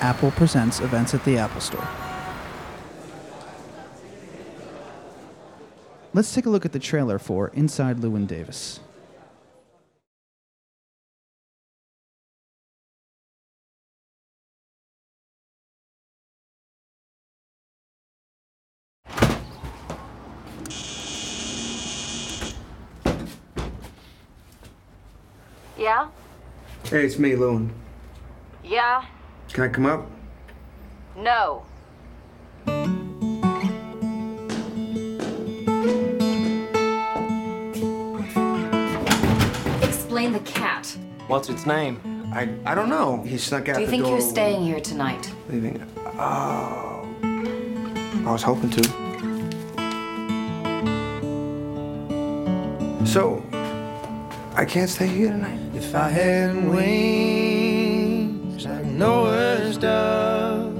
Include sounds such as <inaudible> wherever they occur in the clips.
Apple presents events at the Apple Store. Let's take a look at the trailer for Inside Llewyn Davis. Yeah? Hey, it's me, Llewyn. Yeah? Can I come up? No. Explain the cat. What's its name? I I don't know. He snuck out Do you the think door. you're staying here tonight? Leaving. Oh. I was hoping to. So, I can't stay here tonight. If I had wings like Noah's dove,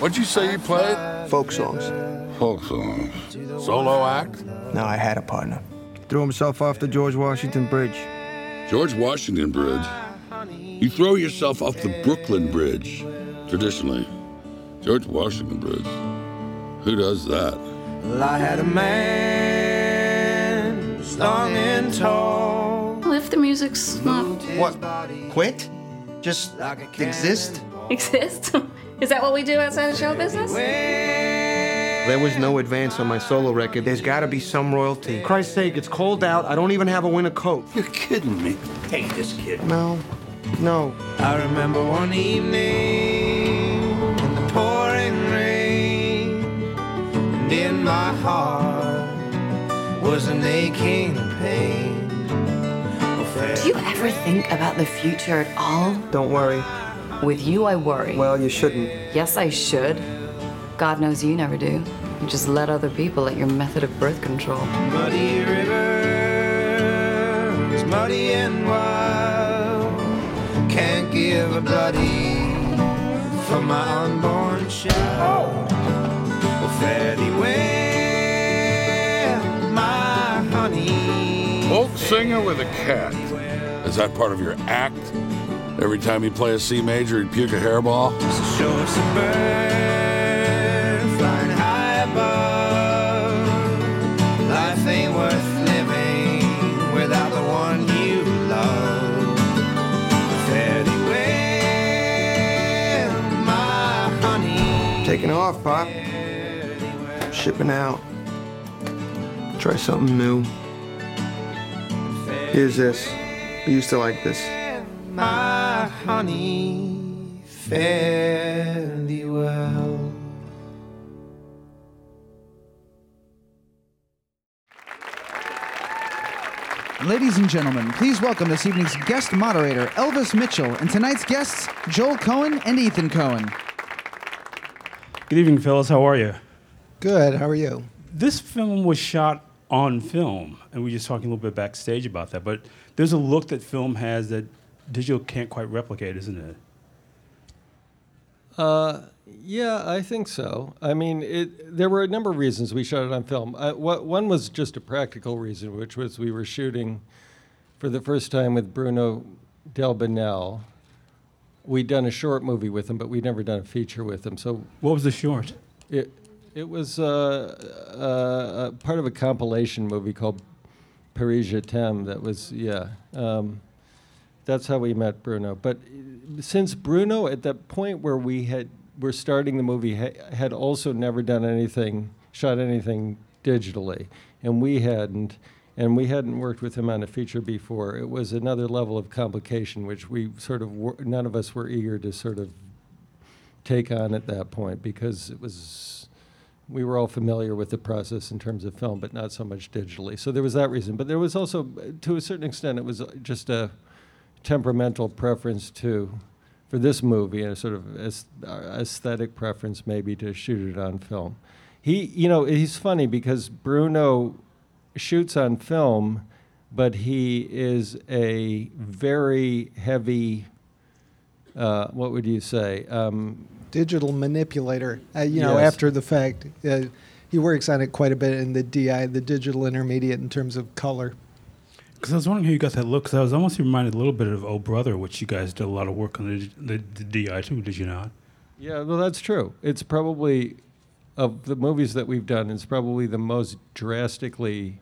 What'd you say you played? Folk songs. Folk songs. Solo act? No, I had a partner. Threw himself off the George Washington Bridge. George Washington Bridge. You throw yourself off the Brooklyn Bridge, traditionally. George Washington Bridge. Who does that? well, I had a man who's long and tall. Well, if the music's not What? Quit? Just exist? exist, <laughs> is that what we do outside of show business? There was no advance on my solo record. There's got to be some royalty. Christ's sake, it's cold out. I don't even have a winter coat. You're kidding me. Take this kid. No, no. I remember one evening in the pouring rain, and in my heart was an aching pain. Do you ever think about the future at all? Don't worry. With you, I worry. Well, you shouldn't. yes, I should. God knows you never do. You just let other people at your method of birth control. Muddy river is muddy and wild. Can't give a bloody for my unborn child. Oh, fare thee well, my honey. Folk singer with a cat. Is that part of your act? Every time you play a C major, you puke a hairball? Taking off, Pop. Shipping out. Try something new. Here's this. I used to like this. My honey, fare thee well. Ladies and gentlemen, please welcome this evening's guest moderator, Elvis Mitchell, and tonight's guests, Joel Coen and Ethan Coen. Good evening, fellas. How are you? Good. How are you? This film was shot on film, and we were just talking a little bit backstage about that. But there's a look that film has that digital can't quite replicate, isn't it? Uh, yeah, I think so. I mean, it, there were a number of reasons we shot it on film. Uh, what, one was just a practical reason, which was we were shooting for the first time with Bruno Delbonnel. We'd done a short movie with him, but we'd never done a feature with him. So What was the short? it it was uh, uh, uh, part of a compilation movie called Paris Je t'aime. That was yeah. Um, that's how we met Bruno. But since Bruno, at that point where we had were starting the movie, ha- had also never done anything, shot anything digitally, and we hadn't, and we hadn't worked with him on a feature before. It was another level of complication, which we sort of were, none of us were eager to sort of take on at that point because it was we were all familiar with the process in terms of film, but not so much digitally. So there was that reason. But there was also, to a certain extent, it was just a temperamental preference to, for this movie, and a sort of uh, aesthetic preference maybe to shoot it on film. He, you know, he's funny because Bruno shoots on film, but he is a very heavy. Uh, what would you say? Um, digital manipulator. Uh, you know, Yes. after the fact, uh, he works on it quite a bit in the DI, the digital intermediate, in terms of color. Because I was wondering how you got that look. Because I was almost reminded a little bit of Oh Brother, which you guys did a lot of work on the, the, the DI too, did you not? Yeah, well, that's true. It's probably of the movies that we've done. It's probably the most drastically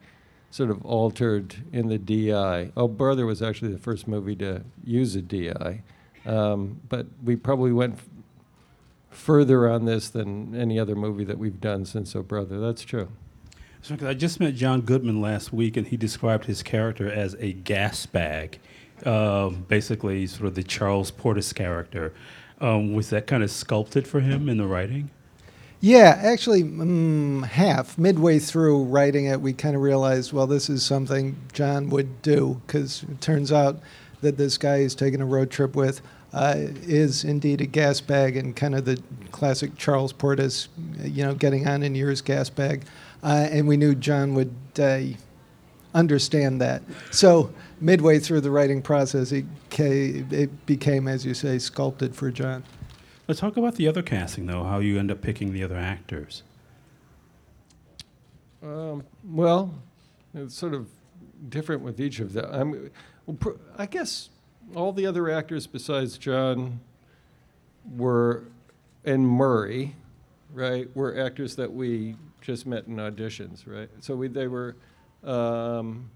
sort of altered in the DI. Oh, Brother was actually the first movie to use a DI, um, but we probably went f- further on this than any other movie that we've done since Oh Brother. That's true. So, 'cause I just met John Goodman last week, and he described his character as a gas bag, um, basically sort of the Charles Portis character. Um, was that kind of sculpted for him in the writing? Yeah, actually, mm, half. Midway through writing it, we kind of realized, well, this is something John would do because it turns out that this guy he's taking a road trip with uh, is indeed a gas bag and kind of the classic Charles Portis, you know, getting on in years gas bag. Uh, and we knew John would uh, understand that. So midway through the writing process, it, ca- it became, as you say, sculpted for John. Let's talk about the other casting, though. How you end up picking the other actors. Um, well, it's sort of different with each of them. I'm, I guess all the other actors besides John were, and Murray, right, were actors that we just met in auditions, right? So we, they were, um,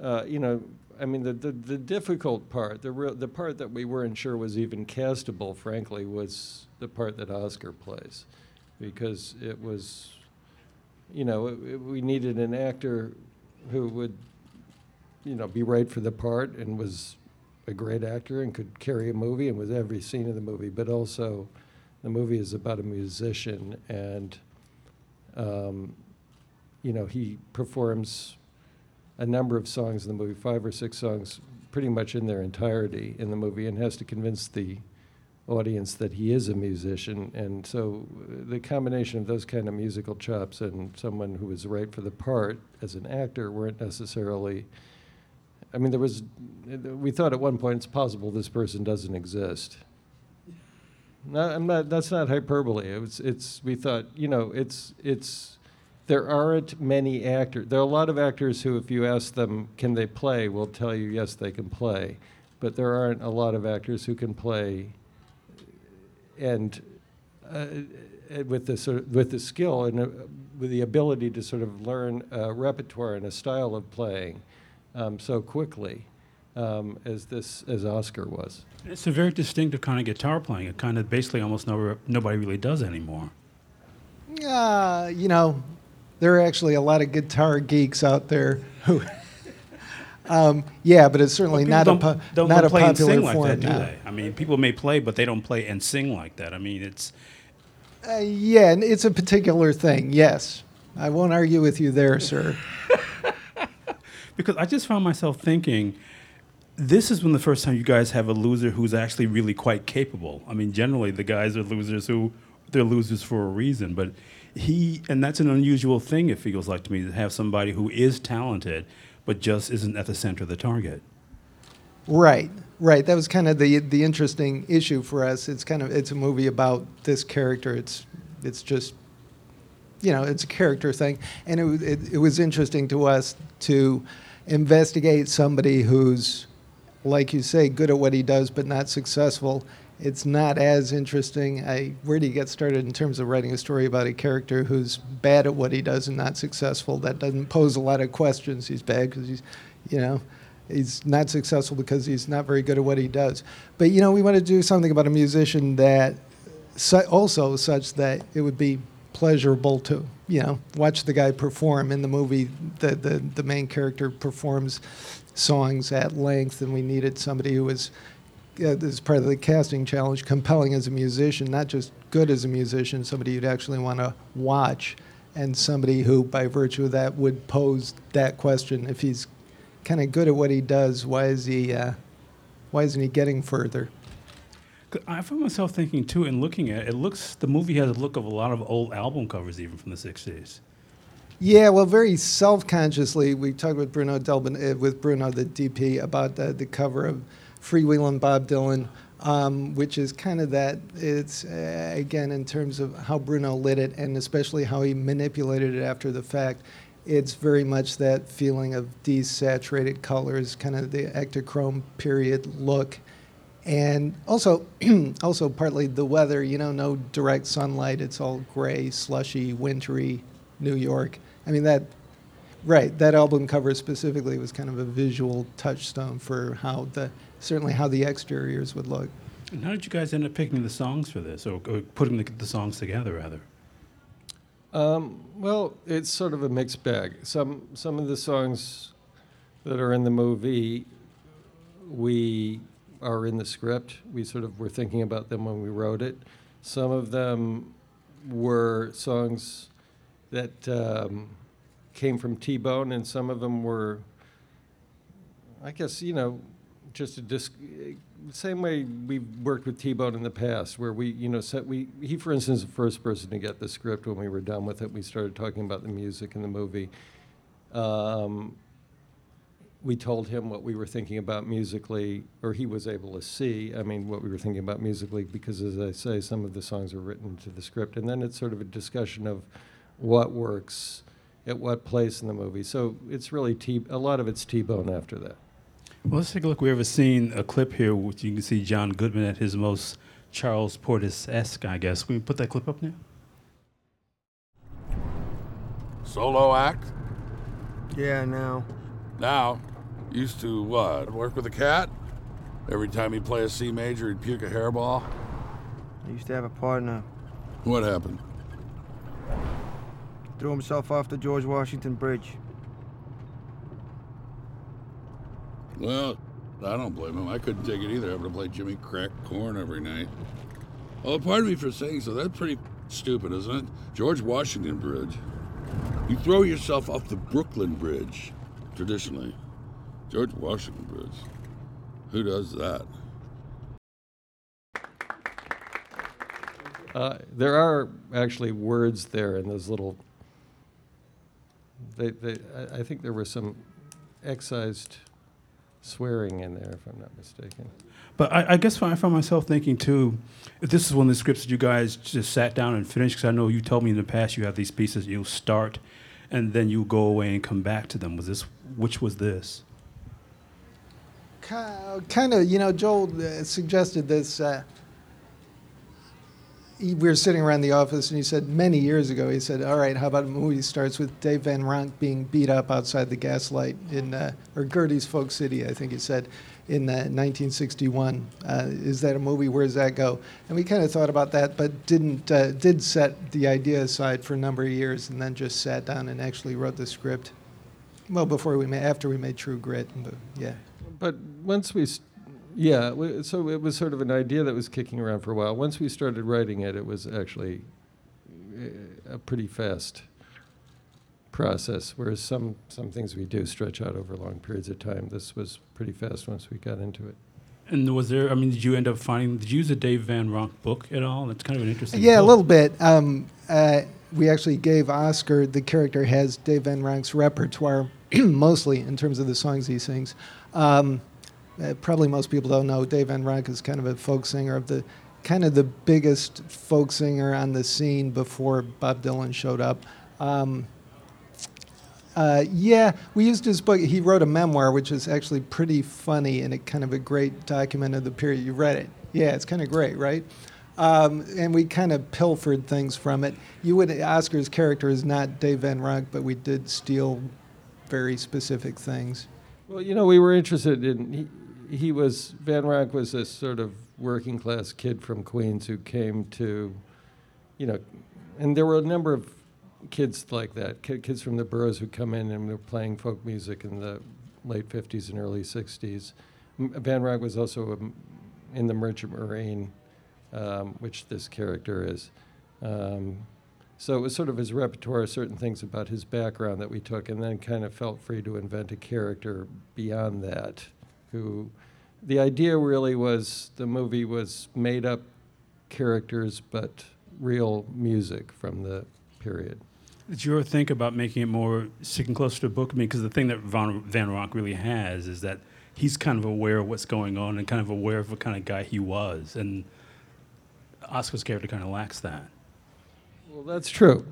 uh, you know, I mean, the, the, the difficult part, the, real, the part that we weren't sure was even castable, frankly, was the part that Oscar plays. Because it was, you know, it, it- we needed an actor who would, you know, be right for the part and was a great actor and could carry a movie and was every scene of the movie, but also the movie is about a musician and, um, you know, he performs a number of songs in the movie, five or six songs, pretty much in their entirety in the movie, and has to convince the audience that he is a musician. And so uh, the combination of those kind of musical chops and someone who was right for the part as an actor weren't necessarily. I mean, there was. We thought at one point it's possible this person doesn't exist. No, I'm not. That's not hyperbole. It was. It's. We thought. You know. It's. It's. There aren't many actors. There are a lot of actors who, if you ask them, can they play, will tell you yes, they can play. But there aren't a lot of actors who can play and uh, uh, with the sort of, with the skill and uh, with the ability to sort of learn a repertoire and a style of playing um, so quickly um, as this as Oscar was. It's a very distinctive kind of guitar playing. It kind of basically almost no, nobody really does anymore. Uh, you know, there are actually a lot of guitar geeks out there who. <laughs> um, yeah, but it's certainly People not don't, a po- don't, not don't a play and popular sing like form that, do now. they? I mean, people may play, but they don't play and sing like that. I mean, it's Uh, yeah, and it's a particular thing. Yes, I won't argue with you there, sir. <laughs> because I just found myself thinking, this is when the first time you guys have a loser who's actually really quite capable. I mean, generally the guys are losers who they're losers for a reason, but he and that's an unusual thing. It feels like to me to have somebody who is talented but just isn't at the center of the target. Right, right. That was kind of the the interesting issue for us. It's kind of it's a movie about this character. It's it's just you know it's a character thing, and it it, it was interesting to us to investigate somebody who's like you say good at what he does but not successful. It's not as interesting. I, where do you get started in terms of writing a story about a character who's bad at what he does and not successful? That doesn't pose a lot of questions. He's bad because he's, you know, he's not successful because he's not very good at what he does. But you know, we want to do something about a musician that also such that it would be pleasurable to you know watch the guy perform in the movie. The the the main character performs songs at length, and we needed somebody who was. Uh, this is part of the casting challenge, compelling as a musician, not just good as a musician, somebody you'd actually want to watch, and somebody who, by virtue of that, would pose that question: if he's kind of good at what he does, why is he, uh, why isn't he getting further? I found myself thinking too, and looking at it, it looks the movie has a look of a lot of old album covers, even from the '60s. Yeah, well, very self-consciously, we talked with Bruno Delbin, uh, with Bruno, the DP, about the, the cover of Freewheelin' Bob Dylan, um, which is kind of that. It's uh, again in terms of how Bruno lit it, and especially how he manipulated it after the fact. It's very much that feeling of desaturated colors, kind of the Ektachrome period look, and also <clears throat> also partly the weather. You know, no direct sunlight. It's all gray, slushy, wintry New York. I mean that. Right, that album cover specifically was kind of a visual touchstone for how the certainly how the exteriors would look. And how did you guys end up picking the songs for this, or, or putting the, the songs together, rather? Um, well, it's sort of a mixed bag. Some some of the songs that are in the movie, we are in the script. We sort of were thinking about them when we wrote it. Some of them were songs that um, came from T Bone, and some of them were, I guess, you know, just a disc. Same way we've worked with T Bone in the past, where we, you know, set we he, for instance, the first person to get the script when we were done with it. We started talking about the music in the movie. Um, we told him what we were thinking about musically, or he was able to see, I mean, what we were thinking about musically, because as I say, some of the songs are written to the script. And then it's sort of a discussion of what works at what place in the movie. So it's really T, a lot of it's T Bone after that. Well, let's take a look. We ever seen a clip here, which you can see John Goodman at his most Charles Portis esque, I guess. Can we put that clip up now? Solo act? Yeah, now. Now, used to what? Work with a cat? Every time he'd play a C major, he'd puke a hairball? I used to have a partner. What happened? Threw himself off the George Washington Bridge. Well, I don't blame him. I couldn't take it either, having to play Jimmy Crack Corn every night. Oh, pardon me for saying so. That's pretty stupid, isn't it? George Washington Bridge. You throw yourself off the Brooklyn Bridge, traditionally. George Washington Bridge. Who does that? Uh, there are actually words there in those little. They, they, I, I think there was some excised swearing in there, if I'm not mistaken. But I, I guess I found myself thinking too, if this is one of the scripts that you guys just sat down and finished, because I know you told me in the past you have these pieces you'll start, and then you go away and come back to them. Was this which was this? Kind of, you know, Joel uh, suggested this. Uh, we were sitting around the office, and he said many years ago, he said, "All right, how about a movie starts with Dave Van Ronk being beat up outside the Gaslight in uh, or Gerde's Folk City?" I think he said in uh, 1961. Uh, is that a movie? Where does that go? And we kind of thought about that, but didn't uh, did set the idea aside for a number of years, and then just sat down and actually wrote the script. Well, before we made, after we made True Grit, but yeah. But once we, st- yeah, we, so it was sort of an idea that was kicking around for a while. Once we started writing it, it was actually uh, a pretty fast process. Whereas some some things we do stretch out over long periods of time. This was pretty fast once we got into it. And was there? I mean, did you end up finding? Did you use a Dave Van Ronk book at all? That's kind of an interesting. Yeah, a little bit. Um, uh, we actually gave Oscar the character has Dave Van Ronk's repertoire <clears throat> mostly in terms of the songs he sings. Um, uh, probably most people don't know Dave Van Ronk is kind of a folk singer of the kind of the biggest folk singer on the scene before Bob Dylan showed up. Um, uh, yeah, we used his book. He wrote a memoir, which is actually pretty funny and it kind of a great document of the period. You read it? Yeah, it's kind of great, right? Um, and we kind of pilfered things from it. You would Oscar's character is not Dave Van Ronk, but we did steal very specific things. Well, you know, we were interested in. He, he was Van Ronk was a sort of working class kid from Queens who came to, you know, and there were a number of kids like that, kids from the boroughs who come in and were playing folk music in the late 50s and early 60s. Van Ronk was also um, in the Merchant Marine, um, which this character is. Um, so it was sort of his repertoire, certain things about his background that we took, and then kind of felt free to invent a character beyond that. Who, the idea really was the movie was made up characters, but real music from the period. Did you ever think about making it more sticking closer to the book? I mean, because the thing that Van, Van Ronk really has is that he's kind of aware of what's going on and kind of aware of what kind of guy he was, and Oscar's character kind of lacks that. Well, that's true.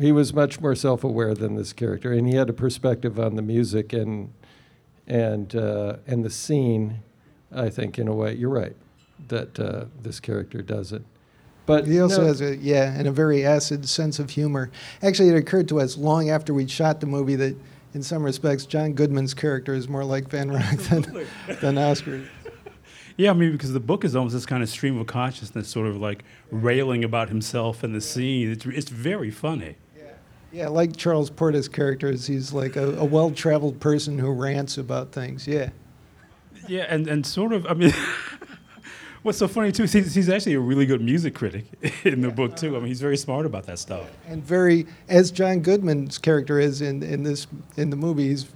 He was much more self-aware than this character, and he had a perspective on the music and and uh, and the scene. I think, in a way, you're right. that uh, this character doesn't. But He also no, has a yeah, and a very acid sense of humor. Actually, it occurred to us long after we'd shot the movie that, in some respects, John Goodman's character is more like Van Ronk than, than Oscar. Yeah, I mean, because the book is almost this kind of stream of consciousness, sort of like railing about himself and the scene. It's, it's very funny. Yeah, like Charles Portis' characters, he's like a, a well-traveled person who rants about things. Yeah. Yeah, and, and sort of, I mean, <laughs> what's so funny too is he's, he's actually a really good music critic <laughs> in the book too. I mean, he's very smart about that stuff. and very as John Goodman's character is in, in this in the movie, he's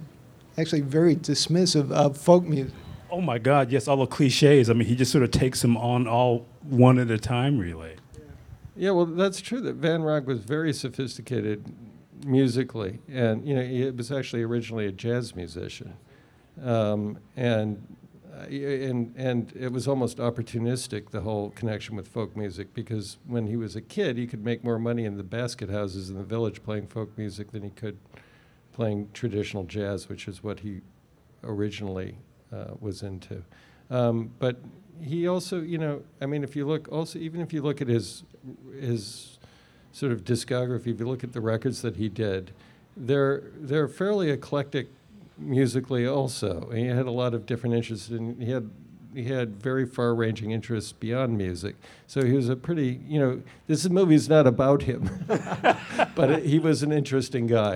actually very dismissive of folk music. Oh my God, yes, all the cliches. I mean, he just sort of takes them on all one at a time, really. Yeah, well, that's true. That Van Ronk was very sophisticated musically, and you know, he was actually originally a jazz musician, um, and uh, and and it was almost opportunistic the whole connection with folk music because when he was a kid, he could make more money in the basket houses in the village playing folk music than he could playing traditional jazz, which is what he originally was into. Um, but he also, you know, I mean, if you look also, even if you look at his his sort of discography, if you look at the records that he did, they're they're fairly eclectic musically. Also, he had a lot of different interests, and he had he had very far-ranging interests beyond music. So he was a pretty, you know, this movie is not about him, <laughs> but it, he was an interesting guy.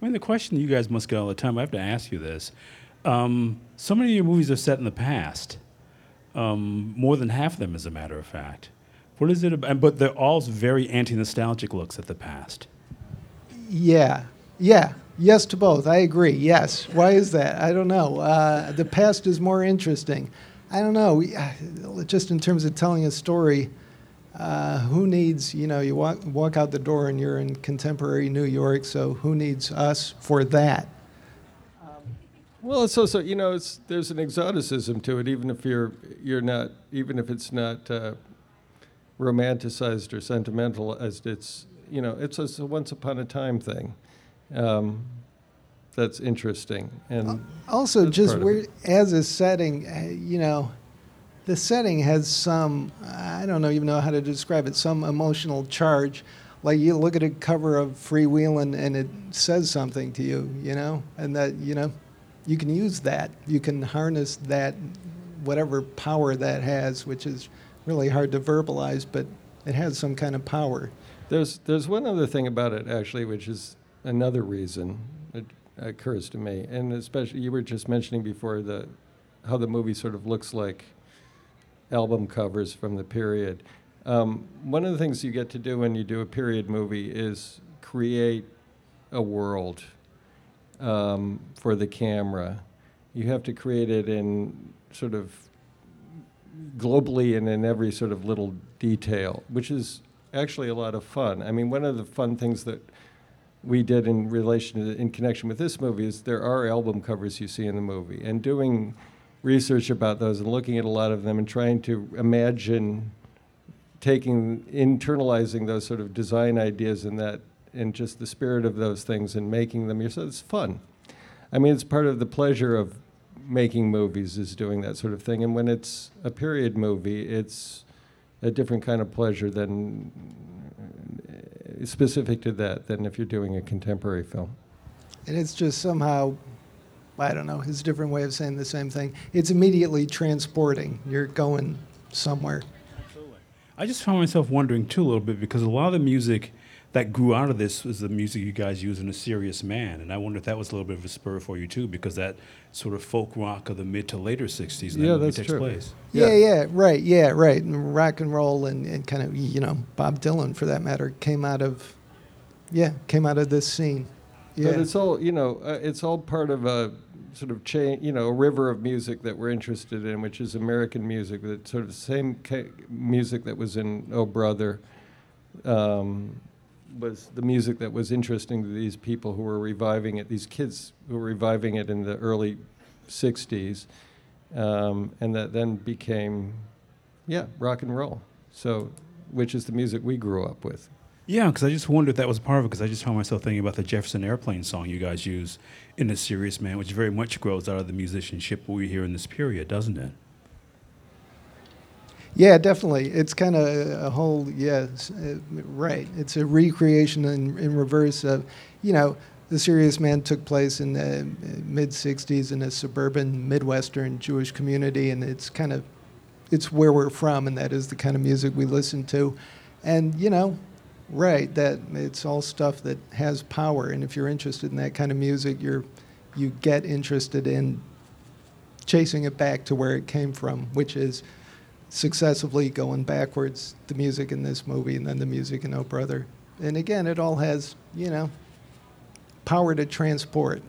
I mean, the question you guys must get all the time, I have to ask you this. Um, so many of your movies are set in the past, um, more than half of them, as a matter of fact. What is it about? But they're all very anti nostalgic looks at the past. Yeah, yeah, yes to both. I agree. Yes. Why is that? I don't know. Uh, the past is more interesting. I don't know. We, uh, just in terms of telling a story, uh, who needs? You know, you walk walk out the door and you're in contemporary New York. So who needs us for that? Well, it's also you know it's there's an exoticism to it, even if you're you're not even if it's not uh, romanticized or sentimental as it's you know it's a, once upon a time thing. Um, that's interesting and Also, just where, as a setting, uh, you know, the setting has some, I don't know, even know how to describe it, some emotional charge. Like you look at a cover of Freewheelin' and it says something to you, you know, and that, you know, you can use that. You can harness that, whatever power that has, which is really hard to verbalize, but it has some kind of power. There's there's one other thing about it actually, which is another reason it occurs to me, and especially you were just mentioning before the how the movie sort of looks like album covers from the period. Um, one of the things you get to do when you do a period movie is create a world um, for the camera. You have to create it in sort of globally and in every sort of little detail, which is actually a lot of fun. I mean, one of the fun things that we did in relation to, in connection with this movie is there are album covers you see in the movie, and doing research about those and looking at a lot of them and trying to imagine taking internalizing those sort of design ideas and that and just the spirit of those things and making them yourself it's fun i mean it's part of the pleasure of making movies is doing that sort of thing and when it's a period movie it's a different kind of pleasure than uh, specific to that than if you're doing a contemporary film And it's just somehow, I don't know, it's a different way of saying the same thing. It's immediately transporting. You're going somewhere. I just found myself wondering too a little bit because a lot of the music that grew out of this was the music you guys use in A Serious Man. And I wonder if that was a little bit of a spur for you too, because that sort of folk rock of the mid to later 60s and that Yeah, movie that's takes true. place. Yeah, Yeah. yeah, right, yeah, right. And rock and roll and, and kind of, you know, Bob Dylan for that matter came out of, yeah, came out of this scene. Yeah. But it's all you know. Uh, it's all part of a sort of chain, you know, a river of music that we're interested in, which is American music. That sort of the same ca- music that was in Oh Brother um, was the music that was interesting to these people who were reviving it. These kids who were reviving it in the early '60s, um, and that then became, yeah, rock and roll. So, which is the music we grew up with. Yeah, because I just wondered if that was part of it. Because I just found myself thinking about the Jefferson Airplane song you guys use in A Serious Man, which very much grows out of the musicianship we hear in this period, doesn't it? Yeah, definitely. It's kind of a whole, yes, uh, right. It's a recreation in, in reverse of, you know, The Serious Man took place in the mid 60s in a suburban Midwestern Jewish community, and it's kind of, it's where we're from, and that is the kind of music we listen to. And, you know, right, that it's all stuff that has power, and if you're interested in that kind of music, you're, you get interested in chasing it back to where it came from, which is successively going backwards, the music in this movie and then the music in Oh Brother. And again, it all has, you know, power to transport.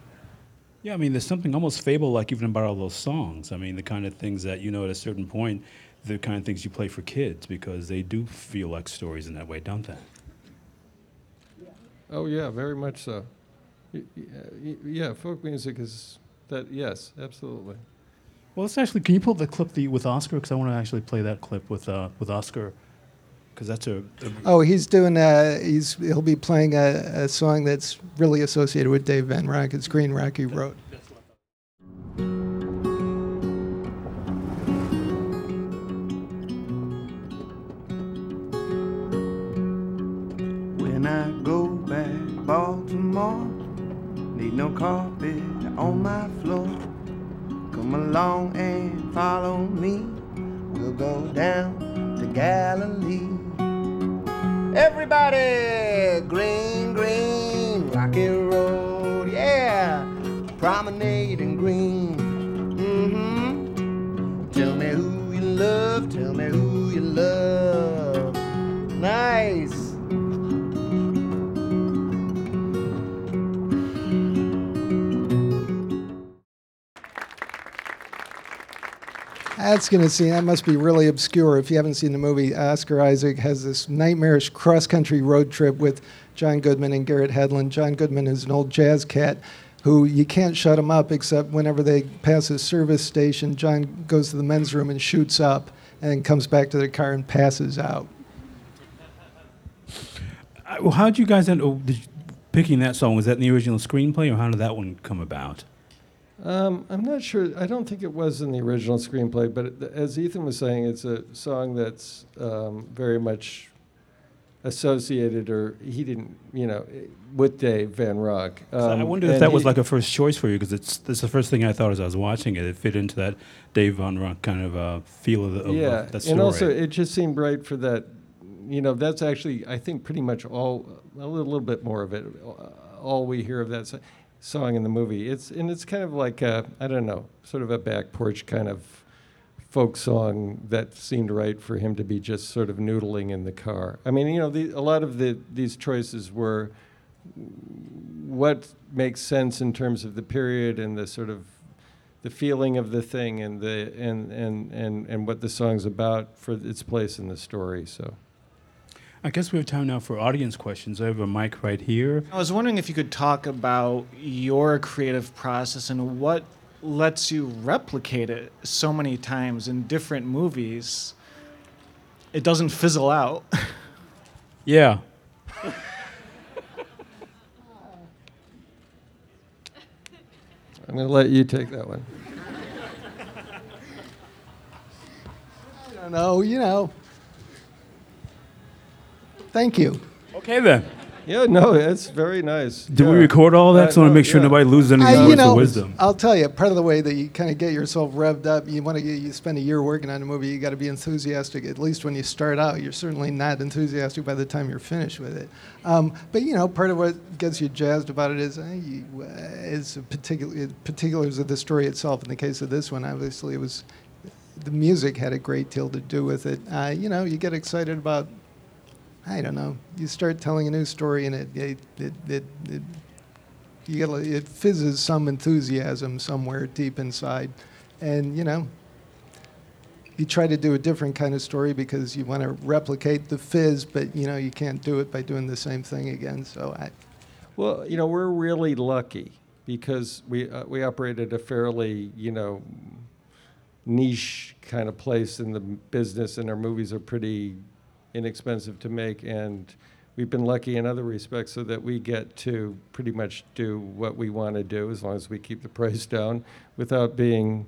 Yeah, I mean, there's something almost fable-like even about all those songs. I mean, the kind of things that you know at a certain point, the kind of things you play for kids because they do feel like stories in that way, don't they? Oh yeah, very much so. Y- y- uh, y- Yeah, folk music is that. Yes, absolutely. Well, let's actually. Can you pull the clip the, with Oscar? Because I want to actually play that clip with uh, with Oscar, because that's a, a Oh, he's doing, uh, he's, he'll be playing a, a song that's really associated with Dave Van Ronk. It's Green Rocky Road. When Everybody, green, green, rocky road, yeah. Promenade and green. That's going to seem, that must be really obscure. If you haven't seen the movie, Oscar Isaac has this nightmarish cross country road trip with John Goodman and Garrett Hedlund. John Goodman is an old jazz cat who you can't shut him up except whenever they pass a service station, John goes to the men's room and shoots up and comes back to the car and passes out. Uh, well, how did you guys end you, picking that song? Was that in the original screenplay, or how did that one come about? Um, I'm not sure. I don't think it was in the original screenplay, but it, as Ethan was saying, it's a song that's um, very much associated, or he didn't, you know, with Dave Van Ronk. So I Um, wonder if that was like a first choice for you, because it's that's the first thing I thought as I was watching it. It fit into that Dave Van Ronk kind of uh, feel of, the, of yeah, that story. and also it just seemed right for that. You know, that's actually I think pretty much all a little, little bit more of it. All we hear of that so- song in the movie. It's and it's kind of like I I don't know, sort of a back porch kind of folk song that seemed right for him to be just sort of noodling in the car. I mean, you know, the, a lot of the these choices were what makes sense in terms of the period and the sort of the feeling of the thing and the and and and, and what the song's about for its place in the story. So I guess we have time now for audience questions. I have a mic right here. I was wondering if you could talk about your creative process and what lets you replicate it so many times in different movies. It doesn't fizzle out. <laughs> Yeah. I'm going to let you take that one. <laughs> I don't know, you know. Thank you. Okay then. Yeah, no, it's very nice. Did we Yeah. record all that? So I want to no, make sure yeah. nobody loses any I, words you know, of wisdom. I'll tell you, part of the way that you kind of get yourself revved up, you want to you spend a year working on a movie, you got to be enthusiastic. At least when you start out, you're certainly not enthusiastic by the time you're finished with it. Um, but you know, part of what gets you jazzed about it is uh, you, uh, is a particular particulars of the story itself. In the case of this one, obviously, it was the music had a great deal to do with it. Uh, you know, you get excited about. I don't know. You start telling a new story, and it it it, it, it you get it fizzes some enthusiasm somewhere deep inside, and you know. You try to do a different kind of story because you want to replicate the fizz, but you know you can't do it by doing the same thing again. So I, Well, you know, we're really lucky because we uh, we operate at a fairly, you know, niche kind of place in the business, and our movies are pretty inexpensive to make, and we've been lucky in other respects so that we get to pretty much do what we want to do as long as we keep the price down without being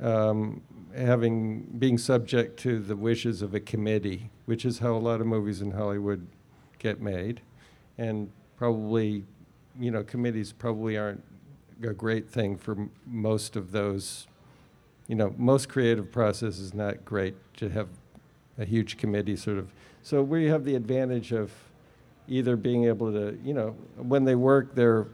um, having being subject to the wishes of a committee, which is how a lot of movies in Hollywood get made, and probably, you know, committees probably aren't a great thing for m- most of those. You know, most creative process is not great to have a huge committee sort of. So we have the advantage of either being able to, you know, when they work, they're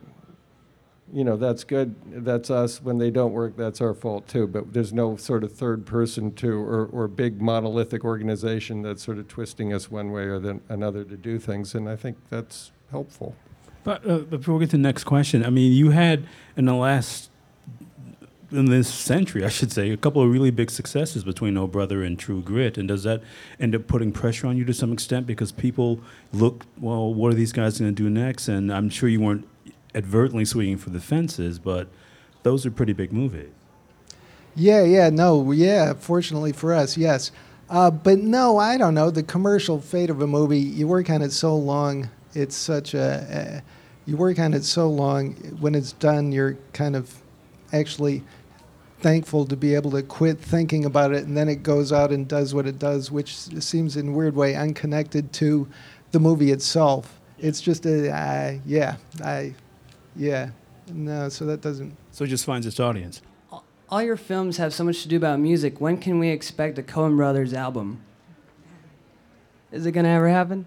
you know, that's good, that's us. When they don't work, that's our fault too. But there's no sort of third person to, or, or big monolithic organization that's sort of twisting us one way or the, another to do things. And I think that's helpful. But uh, before we get to the next question, I mean, you had in the last, in this century, I should say, a couple of really big successes between Oh Brother and True Grit. And does that end up putting pressure on you to some extent because people look, well, what are these guys going to do next? And I'm sure you weren't advertently swinging for the fences, but those are pretty big movies. Yeah, yeah, no, yeah. Fortunately for us, yes. Uh, but no, I don't know. The commercial fate of a movie, you work on it so long. It's such a, you work on it so long. When it's done, you're kind of actually thankful to be able to quit thinking about it, and then it goes out and does what it does, which seems in a weird way unconnected to the movie itself. It's just a, uh, yeah, I, yeah, no. So that doesn't. So it just finds its audience. All your films have so much to do about music. When can we expect a Coen Brothers album? Is it gonna ever happen?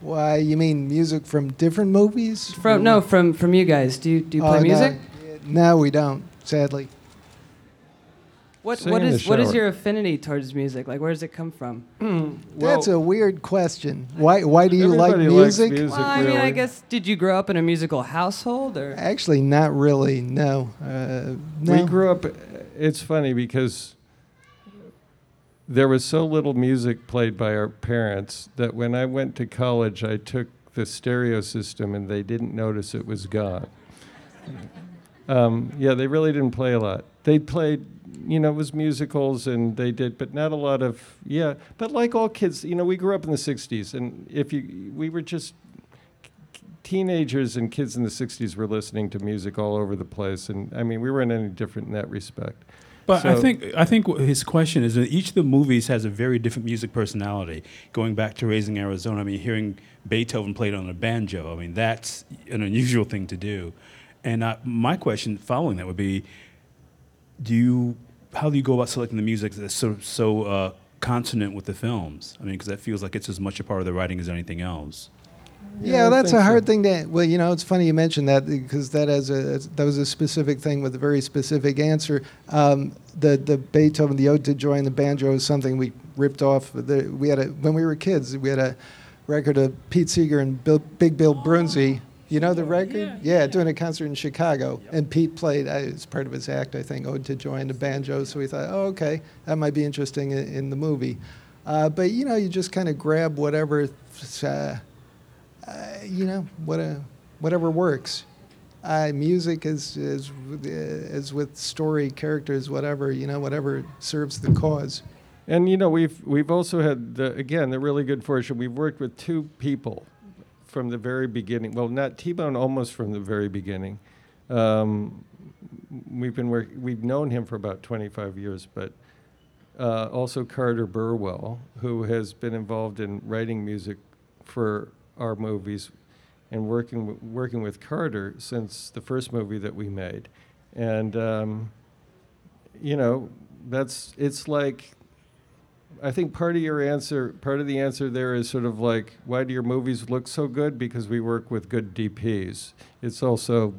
Why you mean music from different movies? From no, from from you guys. Do you do you play Oh, no. music? No, we don't. Sadly. What Sing what in the is what is shower. your affinity towards music? Like where does it come from? That's a weird question. Why? Why do you like Everybody likes music? music, Well, I mean, I really. guess did you grow up in a musical household or? Actually, not really. No. Uh, no. We grew up, it's funny because there was so little music played by our parents that when I went to college, I took the stereo system and they didn't notice it was gone. Um, yeah, they really didn't play a lot. They played, you know, it was musicals and they did, but not a lot of, yeah. But like all kids, you know, we grew up in the 60s and if you, we were just teenagers and kids in the 60s were listening to music all over the place. And I mean, we weren't any different in that respect. But I think I think his question is that each of the movies has a very different music personality. Going back to Raising Arizona, I mean, hearing Beethoven played on a banjo, I mean, that's an unusual thing to do. And uh, my question following that would be, do you how do you go about selecting the music that's so so uh, consonant with the films? I mean, because that feels like it's as much a part of the writing as anything else. Yeah, I that's a hard so. thing to. Well, you know, it's funny you mentioned that because that has a that was a specific thing with a very specific answer. Um, the the Beethoven, the Ode to Joy, and the banjo is something we ripped off. The, we had a when we were kids. We had a record of Pete Seeger and Bill, Big Bill Broonzy. You know the record? Yeah, doing a concert in Chicago, and Pete played uh, as part of his act, I think, Ode to Joy and the banjo. So we thought, oh, okay, that might be interesting in, in the movie. Uh, but you know, you just kind of grab whatever. Uh, uh, you know, what a, whatever works. Uh, music is is is with story, characters, whatever you know, whatever serves the cause. And you know, we've we've also had the, again the really good fortune. We've worked with two people from the very beginning. Well, not T-Bone, almost from the very beginning. Um, we've been work, We've known him for about 25 years, but uh, also Carter Burwell, who has been involved in writing music for our movies, and working w- working with Carter since the first movie that we made, and um, you know, that's it's like I think part of your answer, part of the answer there is sort of like, why do your movies look so good? Because we work with good DPs. It's also,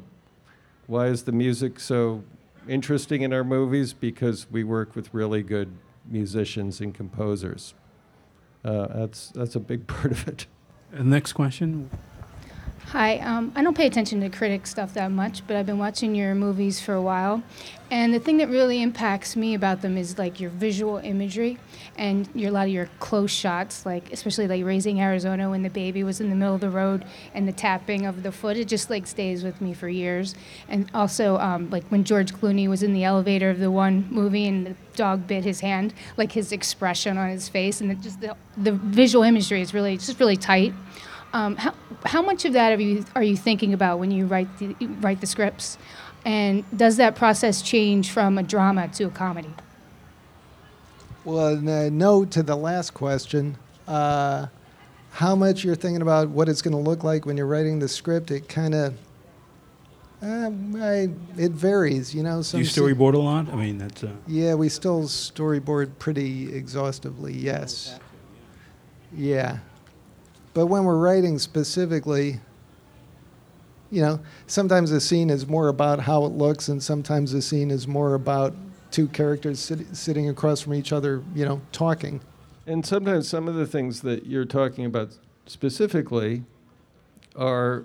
why is the music so interesting in our movies? Because we work with really good musicians and composers. Uh, that's that's a big <laughs> part of it. And next question. Hi, um, I don't pay attention to critic stuff that much, but I've been watching your movies for a while. And the thing that really impacts me about them is like your visual imagery and your, a lot of your close shots, like especially like raising Arizona when the baby was in the middle of the road and the tapping of the foot. It just like stays with me for years. And also um, like when George Clooney was in the elevator of the one movie and the dog bit his hand, like his expression on his face and just the, the visual imagery is really just really tight. Um, how, how much of that are you are you thinking about when you write the write the scripts, and does that process change from a drama to a comedy? Well, no to the last question. Uh, how much you're thinking about what it's going to look like when you're writing the script, it kind of. Uh, I, it varies, you know. Do Some you storyboard a lot? I mean, that's. Uh, Yeah, we still storyboard pretty exhaustively, yes. Yeah. But when we're writing specifically, you know, sometimes a scene is more about how it looks, and sometimes a scene is more about two characters sit- sitting across from each other, you know, talking. And sometimes some of the things that you're talking about specifically are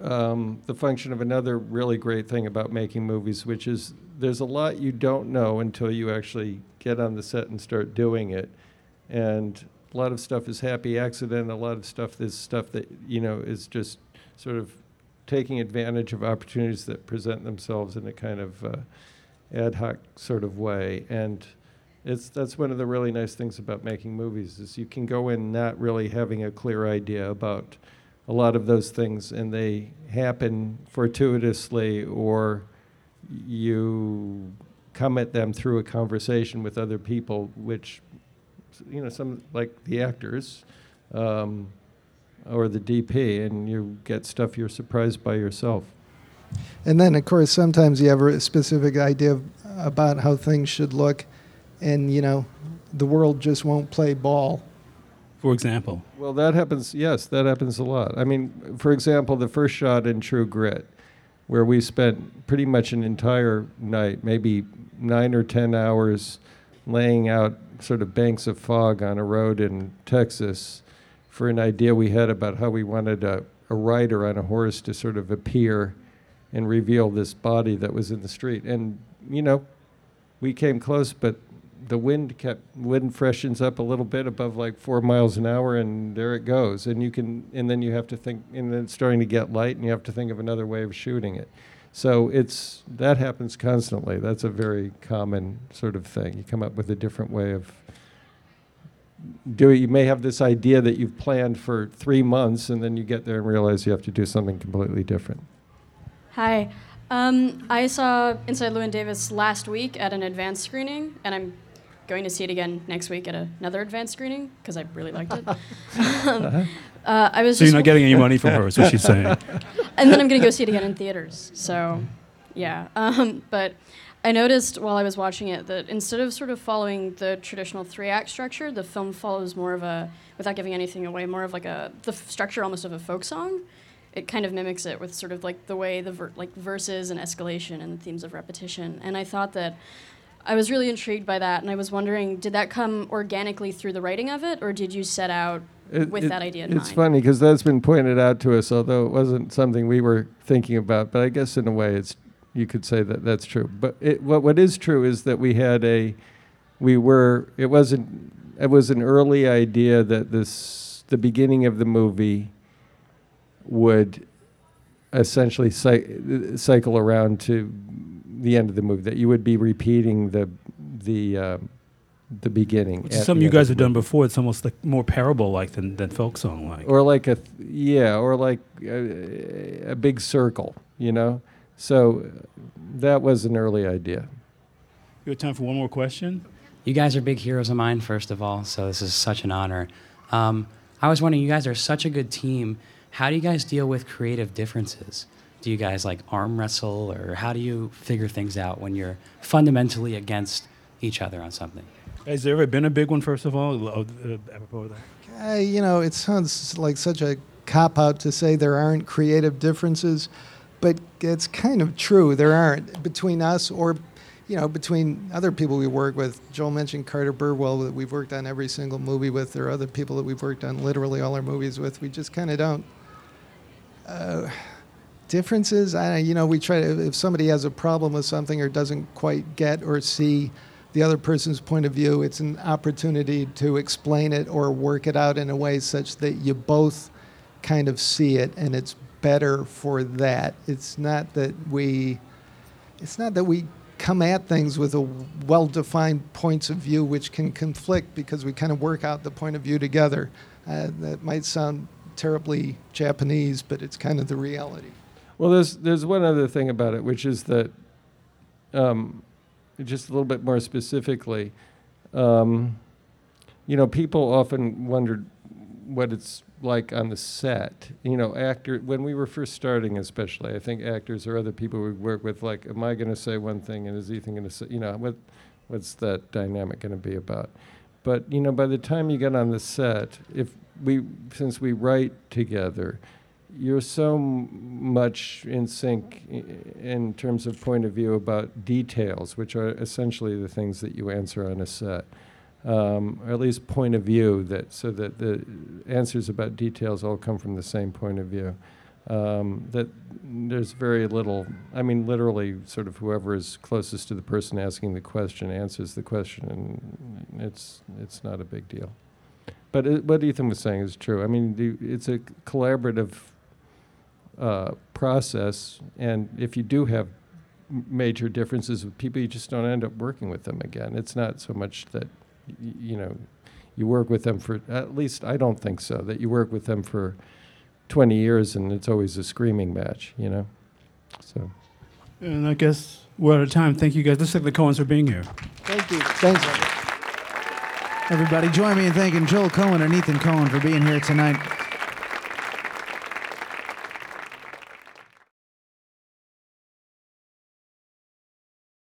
um, the function of another really great thing about making movies, which is there's a lot you don't know until you actually get on the set and start doing it. And a lot of stuff is happy accident. A lot of stuff is stuff that, you know, is just sort of taking advantage of opportunities that present themselves in a kind of uh, ad hoc sort of way. And it's that's one of the really nice things about making movies is you can go in not really having a clear idea about a lot of those things and they happen fortuitously or you come at them through a conversation with other people which you know some like the actors um, or the DP and you get stuff you're surprised by yourself And then, of course, sometimes you have a specific idea of, about how things should look, and, you know, the world just won't play ball. for example. Well, that happens. Yes, that happens a lot. I mean, for example, the first shot in True Grit, where we spent pretty much an entire night, maybe nine or ten hours, laying out sort of banks of fog on a road in Texas, for an idea we had about how we wanted a, a rider on a horse to sort of appear and reveal this body that was in the street. And you know, we came close, but the wind kept wind freshens up a little bit above like four miles an hour, and there it goes. And you can, and then you have to think, and then it's starting to get light, and you have to think of another way of shooting it. So it's that happens constantly. That's a very common sort of thing. You come up with a different way of do it. You may have this idea that you've planned for three months, and then you get there and realize you have to do something completely different. Hi. Um, I saw Inside Llewyn Davis last week at an advanced screening, and I'm going to see it again next week at another advanced screening because I really liked it. <laughs> um, uh, I was So you're just not getting any <laughs> money from her, is what she's saying. And then I'm going to go see it again in theaters. So, yeah. Um, but I noticed while I was watching it that instead of sort of following the traditional three act structure, the film follows more of a, without giving anything away, more of like a, the f- structure almost of a folk song. It kind of mimics it with sort of like the way the ver- like verses and escalation and the themes of repetition. And I thought that I was really intrigued by that, and I was wondering, did that come organically through the writing of it, or did you set out It- with it- that idea in It's mind? funny because that's been pointed out to us, although it wasn't something we were thinking about. But I guess in a way, it's you could say that that's true. But it, what what is true is that we had a, we were it wasn't it was an early idea that this the beginning of the movie would essentially cy- cycle around to the end of the movie. That you would be repeating the the um, the beginning. Which is something the you guys have done before. It's almost like more parable like than, than folk song like. or like a th- yeah or like a, a big circle you know so uh, that was an early idea You have time for one more question? You guys are big heroes of mine, first of all, so this is such an honor. Um, I was wondering, you guys are such a good team. How do you guys deal with creative differences? Do you guys like arm wrestle, or how do you figure things out when you're fundamentally against each other on something? Has there ever been a big one, first of all, uh, apropos of that? You know, it sounds like such a cop out to say there aren't creative differences, but it's kind of true. There aren't between us or, you know, between other people we work with. Joel mentioned Carter Burwell that we've worked on every single movie with. There are other people that we've worked on literally all our movies with. We just kind of don't. Uh, differences, I, you know, we try to, if somebody has a problem with something or doesn't quite get or see the other person's point of view, it's an opportunity to explain it or work it out in a way such that you both kind of see it and it's better for that. It's not that we, it's not that we come at things with a well-defined points of view which can conflict because we kind of work out the point of view together. Uh, that might sound terribly Japanese, but it's kind of the reality. Well there's there's one other thing about it which is that um, just a little bit more specifically Um, you know, people often wondered what it's like on the set. You know, actor when we were first starting, especially, I think actors or other people we work with, like, am I going to say one thing and is Ethan going to say, you know, what, what's that dynamic going to be about? But you know, by the time you get on the set, if we, since we write together, you're so much in sync in terms of point of view about details, which are essentially the things that you answer on a set, um, or at least point of view that so that the answers about details all come from the same point of view. Um, that there's very little. I mean, literally, sort of whoever is closest to the person asking the question answers the question, and it's it's not a big deal. But it, what Ethan was saying is true. I mean, the, it's a collaborative uh, process, and if you do have major differences with people, you just don't end up working with them again. It's not so much that y- you know you work with them for at least I don't think so that you work with them for 20 years and it's always a screaming match, you know. So And I guess we're out of time. Thank you guys. Let's thank the Coens for being here. Thank you. Thanks. Everybody, join me in thanking Joel Coen and Ethan Coen for being here tonight.